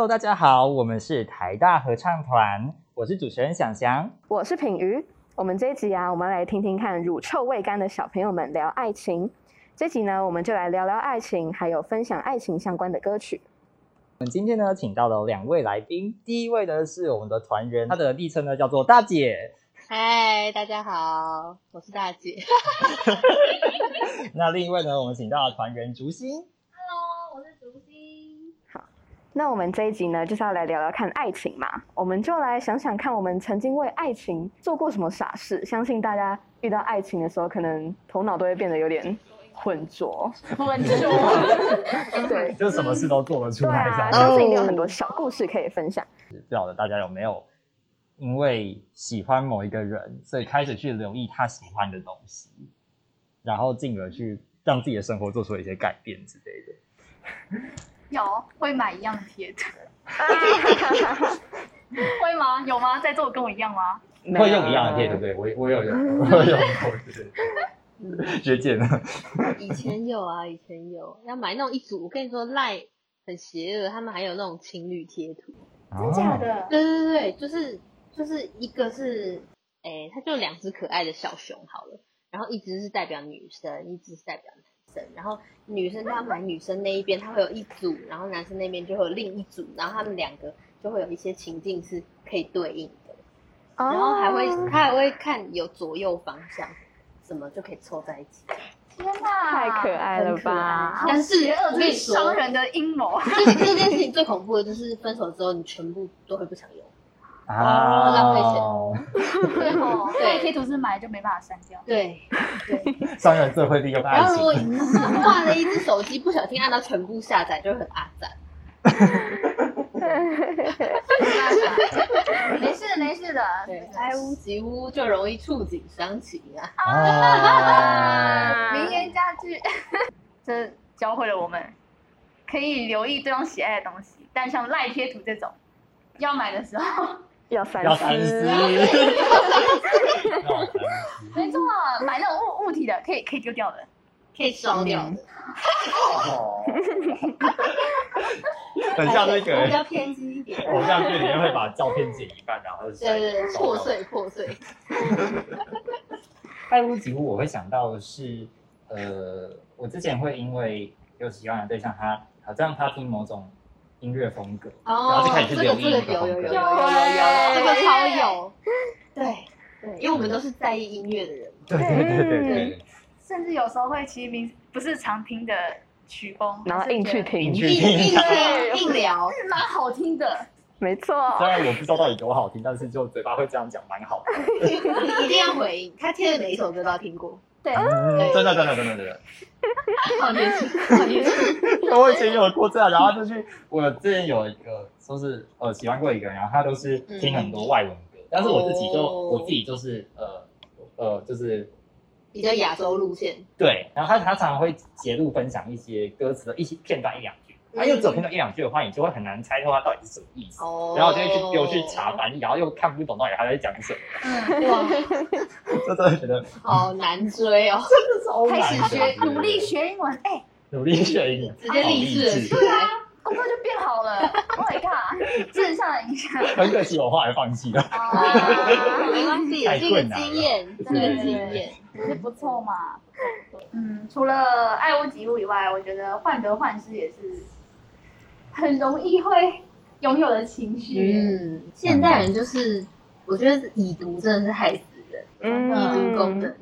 Hello，大家好，我们是台大合唱团，我是主持人想翔，我是品瑜。我们这一集啊，我们来听听看乳臭未干的小朋友们聊爱情。这集呢，我们就来聊聊爱情，还有分享爱情相关的歌曲。我们今天呢，请到了两位来宾。第一位呢是我们的团员，他的昵称呢叫做大姐。嗨，大家好，我是大姐。那另一位呢，我们请到了团员竹心。Hello，我是竹心。好，那我们这一集呢，就是要来聊聊看爱情嘛。我们就来想想看，我们曾经为爱情做过什么傻事。相信大家遇到爱情的时候，可能头脑都会变得有点。浑浊，浑浊，对，就什么事都做得出来。对啊，相信一定有很多小故事可以分享。不晓得大家有没有因为喜欢某一个人，所以开始去留意他喜欢的东西，然后进而去让自己的生活做出一些改变之类的。有，会买一样的贴图。会吗？有吗？在座跟我一样吗？会用一样的贴图，对，我我有用，我有用过，对。学姐呢？以前有啊，以前有要买那种一组。我跟你说赖很邪恶，他们还有那种情侣贴图。真假的？对对对，就是就是一个是，哎、欸，它就两只可爱的小熊好了，然后一只是代表女生，一只是代表男生。然后女生就要买女生那一边，她会有一组，然后男生那边就会有另一组，然后他们两个就会有一些情境是可以对应的，然后还会他还会看有左右方向。怎么就可以凑在一起？天哪，太可爱了吧！但是邪恶，这是伤人的阴谋。这这件事情最恐怖的就是分手之后，你全部都会不想用啊，浪费钱。对哦，对，贴图是买就没办法删掉。对对，伤人最会利用爱情。然后如果你换了一只手机，不小心按到全部下载，就很阿赞。没事没事的，对，爱屋及乌就容易触景伤情啊！啊，名言佳句，这教会了我们可以留意对方喜爱的东西，但像赖贴图这种，要买的时候要三 要三思。没错，买那种物物体的，可以可以丢掉的，可以烧掉的。很像那个比较偏激一点，偶像剧里面会把照片剪一半，然后对对对，破碎破碎。爱屋及乌，我会想到的是，呃，我之前会因为有喜欢的对象，他好像他听某种音乐风格，然后就开始去留意那个风格。有有有有有有，这个超有。对对，因为我们都是在意音乐的人。对对对对对。甚至有时候会其实明不是常听的。曲风，然后硬去听，硬硬听，硬聊，是蛮好听的，没错。虽然我不知道到底多好听，但是就嘴巴会这样讲，蛮好的。一定要回应，他听的每一首歌都要听过。对，真的真的真的真的。好年轻，好年轻。我以前有过这样，然后就是，我之前有一个说是呃喜欢过一个人，然后他都是听很多外文歌，但是我自己就我自己就是呃呃就是。比较亚洲路线，对，然后他他常常会截录分享一些歌词的一些片段一两句，他又只有听到一两句的话，你就会很难猜透他到底是什么意思，哦、然后就会去丢去查翻译，然后又看不懂到底他在讲什么，嗯、哇，这真的觉得 好难追哦，真的超难，开始学努力学英文，哎，努力学英文，直接励志，对啊。工作就变好了，Oh my god，正向的影响。很可惜，我后来放弃了。没关系，这个经验，这个经验。是不错嘛。嗯，除了爱屋及乌以外，我觉得患得患失也是很容易会拥有的情绪。嗯，现代人就是，我觉得已读真的是害死人。嗯，已读功能，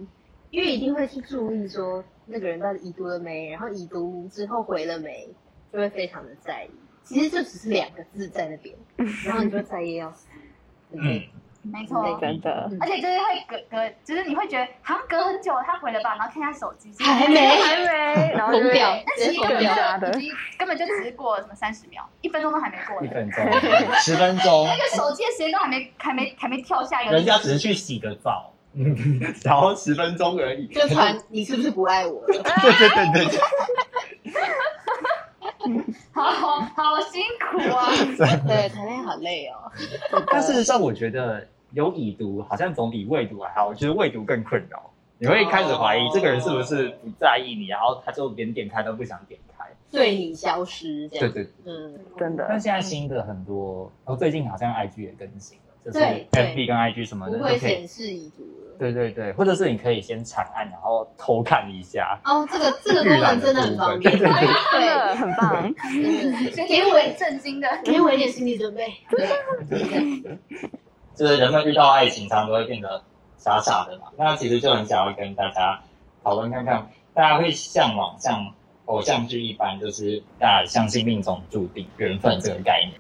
因为一定会去注意说那个人到底已读了没，然后已读之后回了没。就会非常的在意，其实就只是两个字在那边，然后你就在意要死。嗯，没错，真的。而且就是会隔隔，就是你会觉得好像隔很久，他回了吧，然后看一下手机，还没还没，然后疯掉。但其实根本就已经根本就只是过了什么三十秒，一分钟都还没过。一分钟，十分钟。那个手机的时间都还没还没还没跳下一个。人家只是去洗个澡，然后十分钟而已。就传你是不是不爱我？对对对对。好好好辛苦啊！对，谈恋爱好累哦。但事实上，我觉得有已读好像总比未读还好。我觉得未读更困扰，你会开始怀疑这个人是不是不在意你，然后他就连点开都不想点开。对你消失这样。对对，嗯，真的。但现在新的很多，哦最近好像 IG 也更新了，就是 FB 跟 IG 什么的不会显示已读了。对对对，或者是你可以先长按，然后偷看一下。哦，这个这个功能真的很方便，对，很棒。先 给我震惊的，给我一点心理准备。对，就是人们遇到爱情，常常都会变得傻傻的嘛。那其实就很想要跟大家讨论看看，大家会向往像偶像剧一般，就是大家相信命中注定缘分这个概念。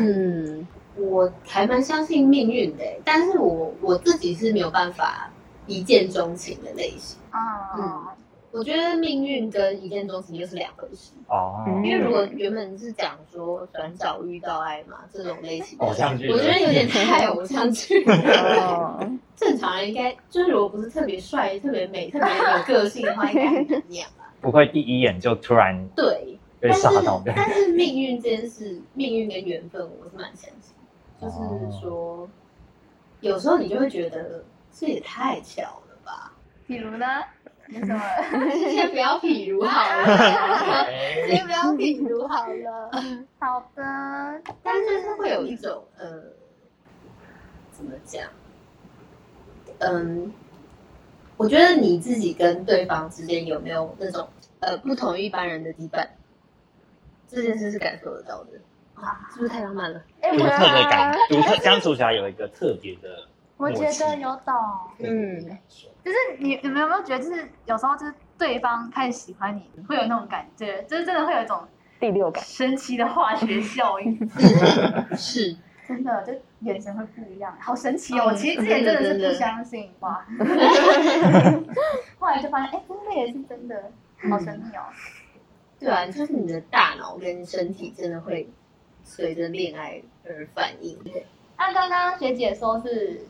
嗯。我还蛮相信命运的，但是我我自己是没有办法一见钟情的类型啊。嗯，我觉得命运跟一见钟情又是两回事哦。因为如果原本是讲说转角遇到爱嘛，这种类型的偶像剧，我觉得有点太偶像剧了。正常人应该就是如果不是特别帅、特别美、特别有个性的话，应该很难讲吧？不会第一眼就突然对被杀到的。但是命运这件事，命运跟缘分，我是蛮相信。就是说，有时候你就会觉得这也太巧了吧？比如呢？有什么？先不要比如好了，先不要比如好了。好的，但是是会有一种呃，怎么讲？嗯，我觉得你自己跟对方之间有没有那种呃不同于一般人的羁绊？这件事是感受得到的。啊，是不是太浪漫了？独特的感，独特相处起来有一个特别的。我觉得有懂，嗯，就是你你们有没有觉得，就是有时候就是对方开始喜欢你，会有那种感觉，就是真的会有一种第六感，神奇的化学效应。是，真的，就眼神会不一样，好神奇哦！我其实之前真的是不相信哇，后来就发现，哎，真的也是真的，好神秘哦。对啊，就是你的大脑跟身体真的会。随着恋爱而反应。那刚刚学姐说是，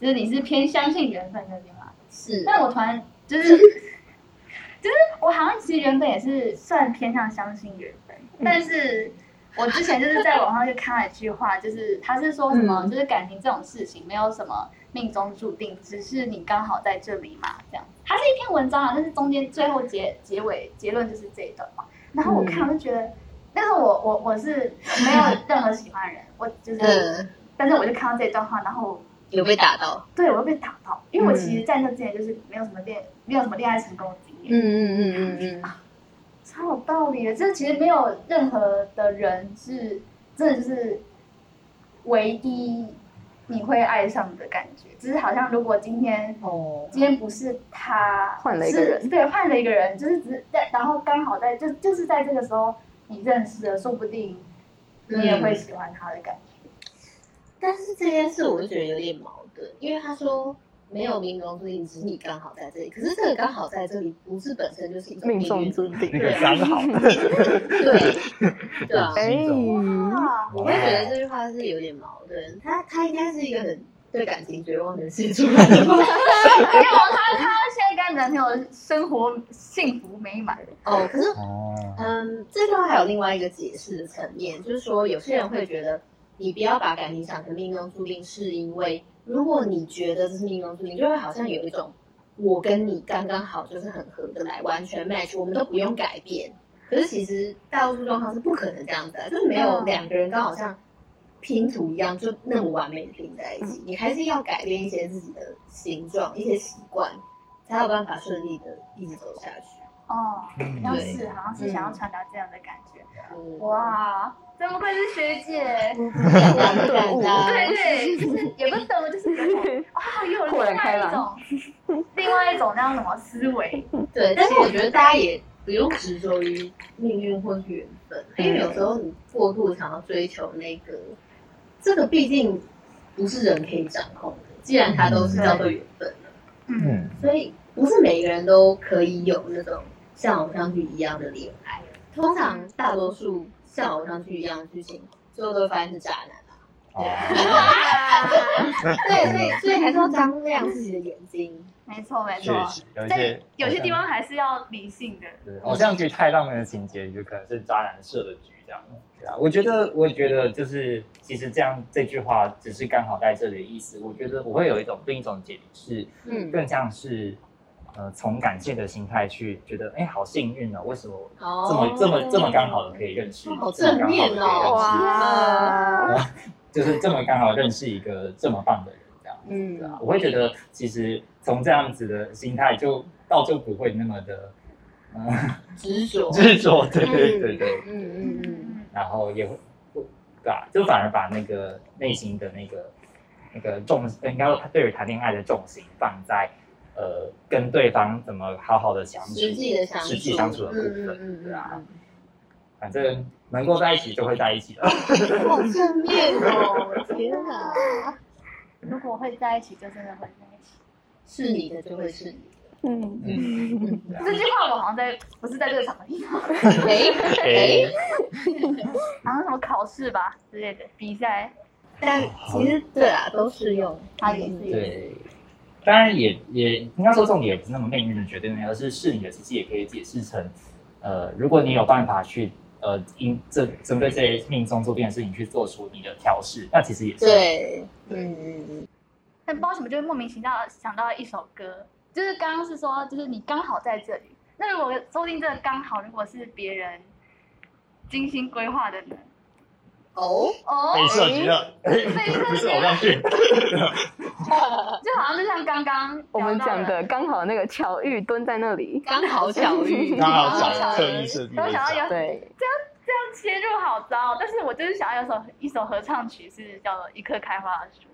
就是你是偏相信缘分那边吗？是。但我突然就是，就是我好像其实原本也是算偏向相信缘分，嗯、但是我之前就是在网上就看了一句话，就是他是说什么，就是感情这种事情没有什么命中注定，只是你刚好在这里嘛，这样。它是一篇文章啊，但是中间最后结结尾结论就是这一段嘛。然后我看我就觉得。但是我我我是没有任何喜欢的人，我就是，嗯、但是我就看到这段话，然后有被打到，对，我又被打到，因为我其实在那之前就是没有什么恋，没有什么恋爱成功的经验，嗯嗯嗯嗯嗯，超有道理的，这其实没有任何的人是真的就是唯一你会爱上的感觉，只是好像如果今天哦，今天不是他换了一个人，对，换了一个人，就是只在，然后刚好在就就是在这个时候。你认识了，说不定你也会喜欢他的感觉。但是这件事我就觉得有点矛盾，因为他说没有命中注定，只是你刚好在这里。可是这个刚好在这里，不是本身就是一种命中注定，那个刚好。对对啊，我会觉得这句话是有点矛盾。他他应该是一个很对感情绝望的人写出来的吧？没有，他他现在跟男朋友生活幸福美满。哦，可是。嗯，这句话还有另外一个解释的层面，就是说有些人会觉得，你不要把感情想成命中注定，是因为如果你觉得这是命中注定，就会好像有一种我跟你刚刚好就是很合得来，完全 match，我们都不用改变。可是其实大多数状况是不可能这样子的，就是没有两个人刚好像拼图一样就那么完美的拼在一起，你还是要改变一些自己的形状、一些习惯，才有办法顺利的一直走下去。哦，要是好像是想要传达这样的感觉，哇，怎么会是学姐？对对，就是也不是懂，就是啊，又有另外一种，另外一种那样什么思维。对，但是我觉得大家也不用执着于命运或是缘分，因为有时候你过度想要追求那个，这个毕竟不是人可以掌控的。既然它都是叫做缘分了，嗯，所以不是每个人都可以有那种。像偶像剧一样的恋爱，通常大多数像偶像剧一样的剧情，最后都会发现是渣男啊。对，所以所以还是要张亮自己的眼睛。没错没错，有些有些地方还是要理性的。对，偶像剧太浪漫的情节，就可能是渣男设的局这样。对啊，我觉得我觉得就是其实这样这句话只是刚好在这里的意思。我觉得我会有一种另一种解读是，嗯，更像是。呃从感谢的心态去觉得，哎，好幸运哦，为什么这么、哦、这么这么刚好的可以认识？好正面哦，哇，就是这么刚好认识一个这么棒的人，这样子，嗯，啊，我会觉得其实从这样子的心态就到就不会那么的，嗯，执着。执着，对对对对，嗯嗯嗯，然后也会。对啊，就反而把那个内心的那个那个重，应该说他对于谈恋爱的重心放在呃跟对方怎么好好的相处，实际的相处，实际相处的部分，嗯、对啊，反正能够在一起就会在一起了。好正面哦！天哪，如果会在一起，就真的会在一起，是你的就会是你的。嗯。嗯，这句话我好像在不是在这个场合听到。哎哎，好像什么考试吧之类的比赛，但其实对啊，都适用，它也是对。当然也也应该说重点也不是那么命运的决定，而是是你的，其实也可以解释成，呃，如果你有办法去呃因这针对这些命中注定的事情去做出你的调试，那其实也是对，嗯嗯嗯。但不知道什么，就会莫名其妙想到一首歌。就是刚刚是说，就是你刚好在这里。那如果说不定这个刚好，如果是别人精心规划的呢？哦哦，没设计的，不是偶像剧。就好像就像刚刚 我们讲的，刚好那个巧遇蹲在那里，刚好巧遇，刚好巧特意设计。我想要有对这样这样切入好糟，但是我就是想要有首一首合唱曲，是叫做《一棵开花的树》，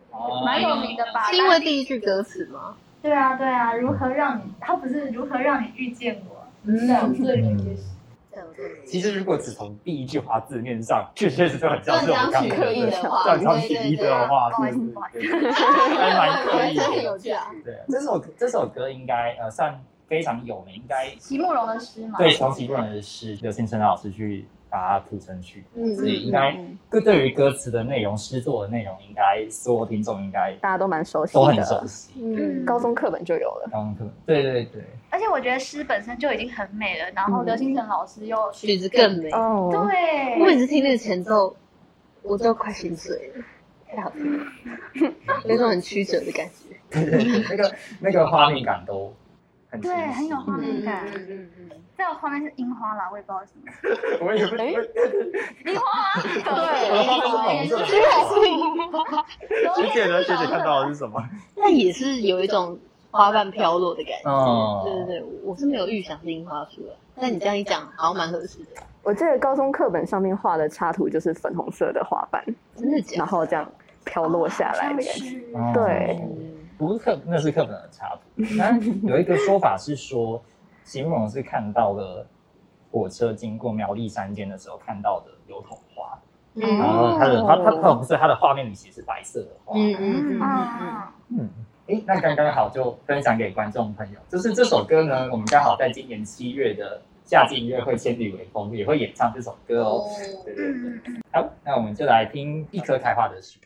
蛮有名的吧？是因为第一句歌词吗？对啊，对啊，如何让你？他不是如何让你遇见我？在我这里就是。其实如果只从第一句话字面上，确确实是很像这种刚刻意的话，断章取义的话，是不是？还蛮刻意的，很有趣啊。对，这首这首歌应该呃算非常有名，应该席慕容的诗嘛？对，从席慕容的诗，刘先生老师去。把它谱成曲，所以应该对对于歌词的内容、诗作的内容，应该所有听众应该大家都蛮熟悉，都很熟悉。嗯，高中课本就有了。高中课本，对对对。而且我觉得诗本身就已经很美了，然后刘星辰老师又曲子更美哦。对，我每次听那个前奏，我都快心碎了，太好听了，有种很曲折的感觉。对对对，那个那个画面感都。对，很有画面感。嗯嗯嗯，在我画面是樱花啦，我也不知道什么。我也不。哎，樱花。对。我的画面是红色。是樱花。学姐呢？学姐看到的是什么？那也是有一种花瓣飘落的感觉。哦。对对对，我是没有预想是樱花树的，但你这样一讲，好像蛮合适的。我记得高中课本上面画的插图就是粉红色的花瓣，真的假的？然后这样飘落下来的感觉。对。不是课，那是课本的插图。但有一个说法是说，席慕容是看到了火车经过苗栗山间的时候看到的油桐花，嗯、然后它的他他他不是他的画面里其实是白色的花。嗯嗯嗯嗯嗯。哎，那刚刚好就分享给观众朋友，就是这首歌呢，我们刚好在今年七月的夏季音乐会《千里微风》也会演唱这首歌哦。对对对。好，那我们就来听一棵开花的树。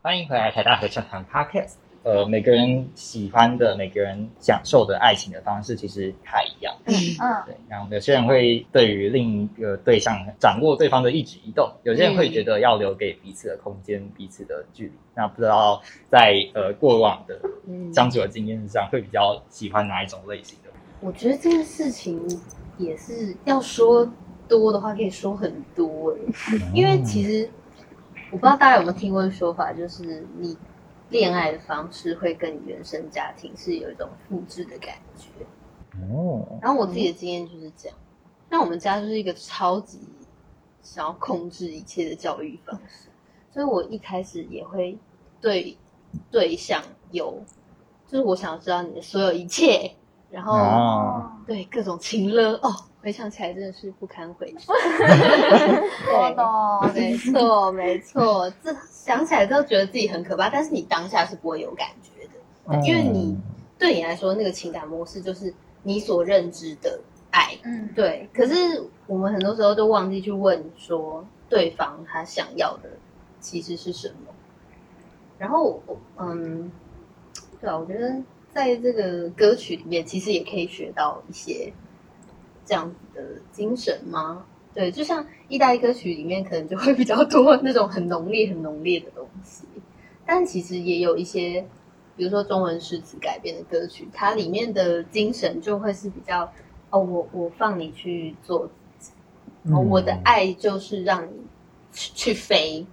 欢迎回来台大合唱团 Podcast。呃，每个人喜欢的、每个人享受的爱情的方式其实不太一样。嗯嗯，对。然后有些人会对于另一个对象掌握对方的一举一动，有些人会觉得要留给彼此的空间、彼此的距离。那不知道在呃过往的相处的经验上，会比较喜欢哪一种类型的？我觉得这件事情也是要说多的话，可以说很多哎，因为其实。我不知道大家有没有听过的说法，就是你恋爱的方式会跟你原生家庭是有一种复制的感觉。哦。然后我自己的经验就是这样，那我们家就是一个超级想要控制一切的教育方式，所以我一开始也会对对象有，就是我想要知道你的所有一切，然后、哦、对各种情勒哦。回想起来真的是不堪回首。我懂，没错没错，这 想起来都觉得自己很可怕，但是你当下是不会有感觉的，嗯、因为你对你来说那个情感模式就是你所认知的爱，嗯，对。可是我们很多时候都忘记去问说对方他想要的其实是什么。然后嗯，对啊，我觉得在这个歌曲里面其实也可以学到一些。这样子的精神吗？对，就像意大利歌曲里面可能就会比较多那种很浓烈、很浓烈的东西，但其实也有一些，比如说中文诗词改编的歌曲，它里面的精神就会是比较哦，我我放你去做自己，哦，我的爱就是让你去去飞，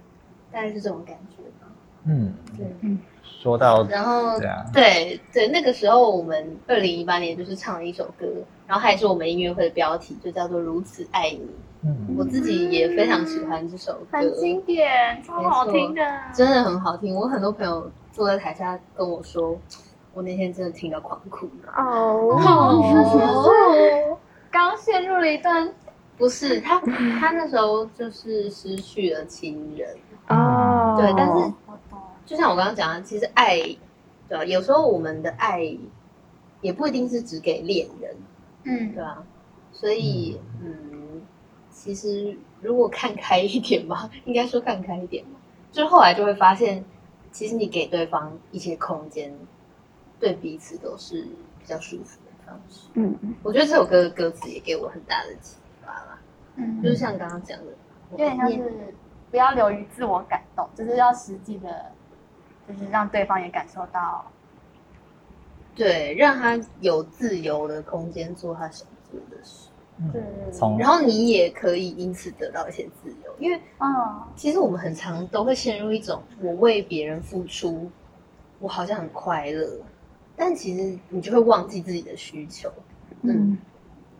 大概是这种感觉吧。嗯，对，嗯。说到，然后对啊，对对，那个时候我们二零一八年就是唱了一首歌，然后还是我们音乐会的标题，就叫做《如此爱你》。嗯，我自己也非常喜欢这首歌，很经典，超好听的，真的很好听。我很多朋友坐在台下跟我说，我那天真的听到狂哭哦，刚陷入了一段，不是他，他那时候就是失去了亲人。哦，对，但是。就像我刚刚讲的，其实爱，对吧？有时候我们的爱也不一定是只给恋人，嗯，对吧？所以，嗯，其实如果看开一点吧，应该说看开一点嘛，就是后来就会发现，其实你给对方一些空间，对彼此都是比较舒服的方式。嗯嗯，我觉得这首歌的歌词也给我很大的启发啦。嗯，就是像刚刚讲的，有点像是不要流于自我感动，就是要实际的。就是让对方也感受到，对，让他有自由的空间做他想做的事。对，然后你也可以因此得到一些自由，因为，啊，其实我们很常都会陷入一种我为别人付出，我好像很快乐，但其实你就会忘记自己的需求。嗯，嗯，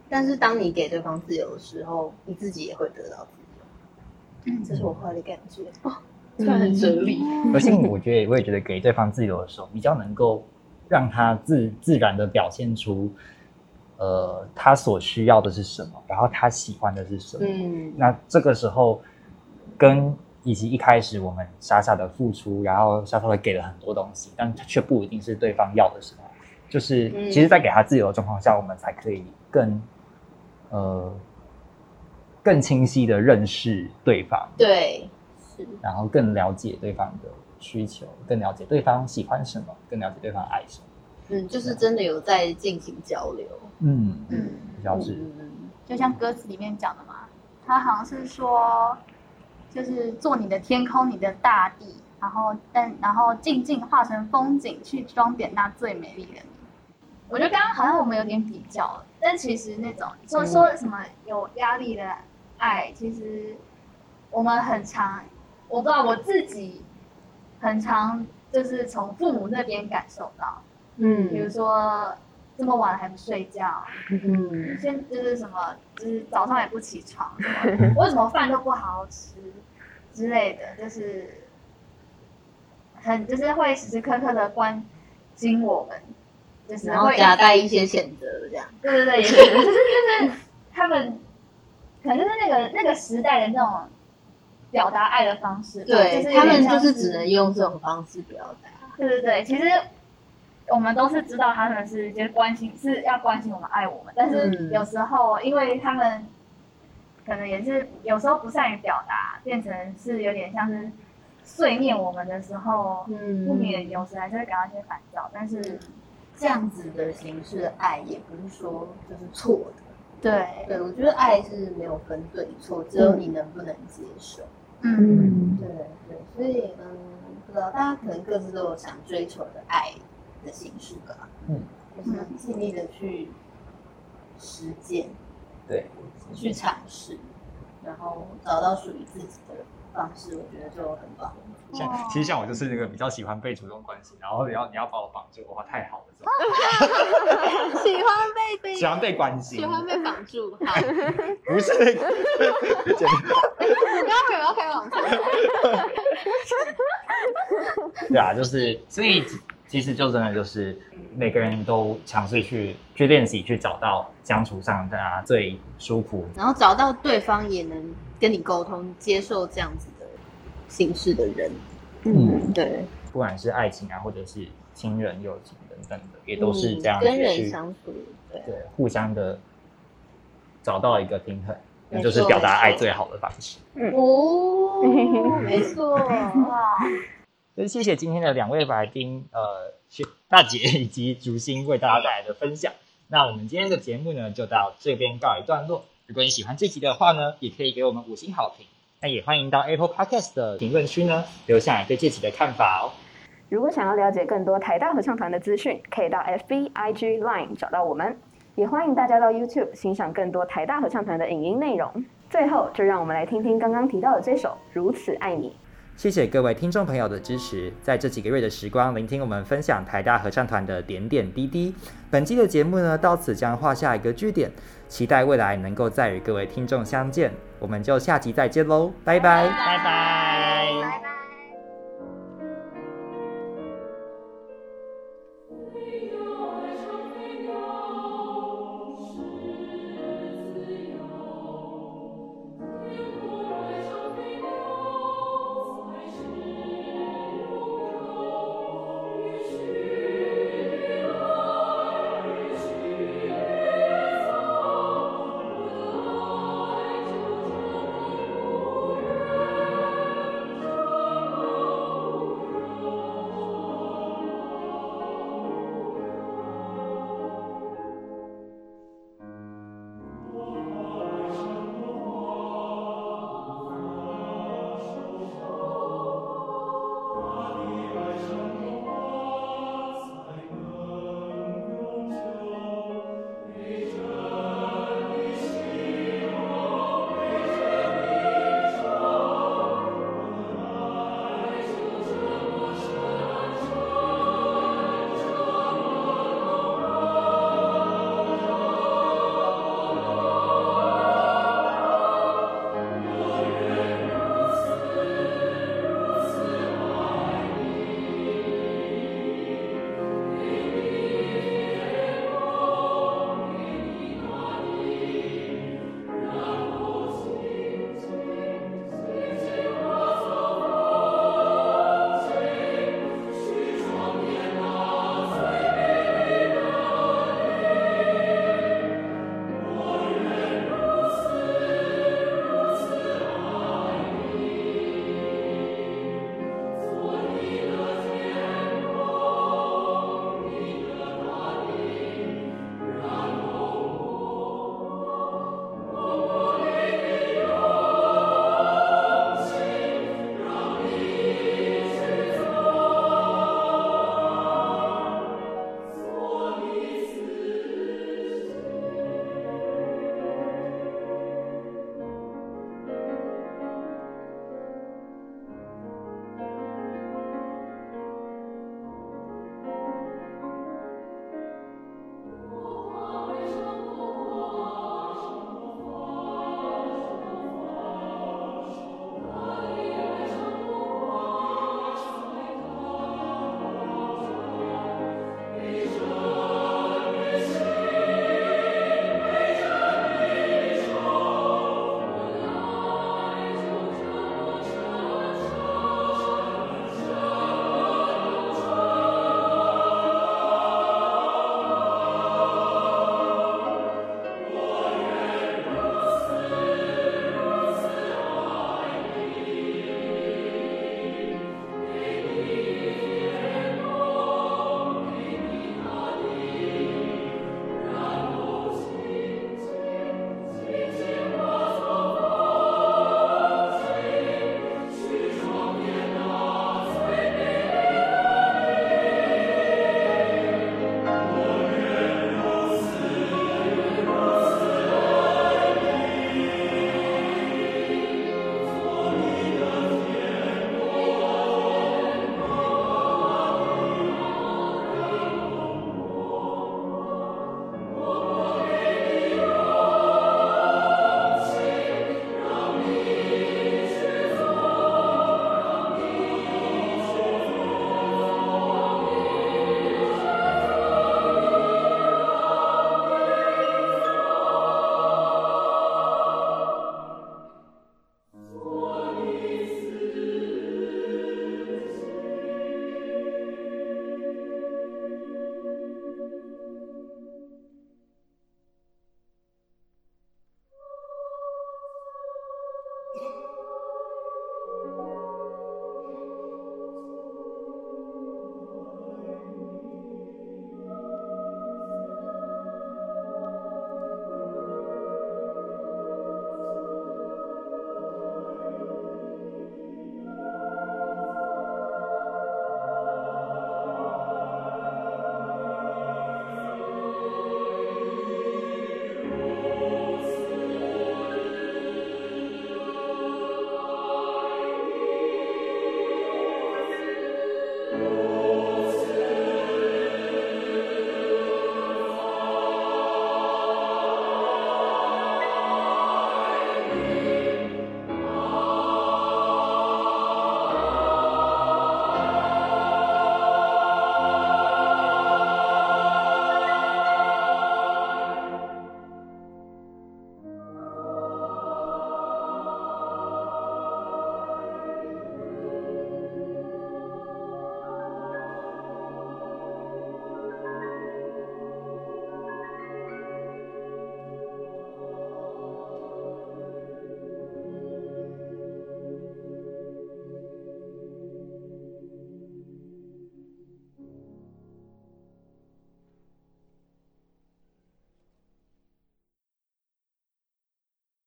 但是当你给对方自由的时候，你自己也会得到自由。嗯，这是我后来的感觉。哦。算很哲理，而且我觉得，我也觉得给对方自由的时候，比较能够让他自自然的表现出，呃，他所需要的是什么，然后他喜欢的是什么。嗯，那这个时候，跟以及一开始我们傻傻的付出，然后傻傻的给了很多东西，但却不一定是对方要的什么。就是，其实，在给他自由的状况下，我们才可以更，呃，更清晰的认识对方。对。然后更了解对方的需求，更了解对方喜欢什么，更了解对方爱什么。嗯，就是真的有在进行交流。嗯嗯，交织。嗯，就像歌词里面讲的嘛，他好像是说，就是做你的天空，你的大地，然后但然后静静化成风景，去装点那最美丽的你。我觉得刚刚好像我们有点比较，但其实那种说说什么有压力的爱，其实我们很常。我不知道我自己很常就是从父母那边感受到，嗯，比如说这么晚还不睡觉，嗯，先就是什么，就是早上也不起床，为什么饭都不好好吃之类的，就是很就是会时时刻刻的关心我们，就是然后夹带一些谴责这样，对对对，也是，就是就是他们可能就是那个那个时代的那种。表达爱的方式，对，就是他们就是只能用这种方式表达。对对对，其实我们都是知道他们是就是关心，是要关心我们、爱我们。但是有时候，因为他们可能也是有时候不善于表达，变成是有点像是碎念我们的时候，嗯，不免有时还是会感到一些烦躁。但是这样子的形式的爱，也不是说就是错的。对，对，我觉得爱是没有分对错，只有你能不能接受。嗯，对对，所以嗯，不知道大家可能各自都有想追求的爱的形式吧。嗯，就是尽力的去实践，对，去尝试，然后找到属于自己的方式，我觉得就很棒。像其实像我就是那个比较喜欢被主动关心，然后你要你要把我绑住的话，太好了，喜欢被被喜欢被关心，喜欢被绑住，好，不是。那个，不要不要开网课，对啊，就是所以其实就真的就是每个人都尝试去去练习，去找到相处上大家最舒服，然后找到对方也能跟你沟通、接受这样子的形式的人，嗯，对，不管是爱情啊，或者是亲人、友情等等的，也都是这样跟人相处，对，对，互相的找到一个平衡，那就是表达爱最好的方式。哦，没错，哇！所以谢谢今天的两位来宾，呃，大姐以及竹心为大家带来的分享。那我们今天的节目呢，就到这边告一段落。如果你喜欢这集的话呢，也可以给我们五星好评。那也欢迎到 Apple Podcast 的评论区呢，留下来对这集的看法哦。如果想要了解更多台大合唱团的资讯，可以到 FB、IG、Line 找到我们。也欢迎大家到 YouTube 欣赏更多台大合唱团的影音内容。最后，就让我们来听听刚刚提到的这首《如此爱你》。谢谢各位听众朋友的支持，在这几个月的时光，聆听我们分享台大合唱团的点点滴滴。本期的节目呢，到此将画下一个句点。期待未来能够再与各位听众相见，我们就下集再见喽，拜拜，拜拜。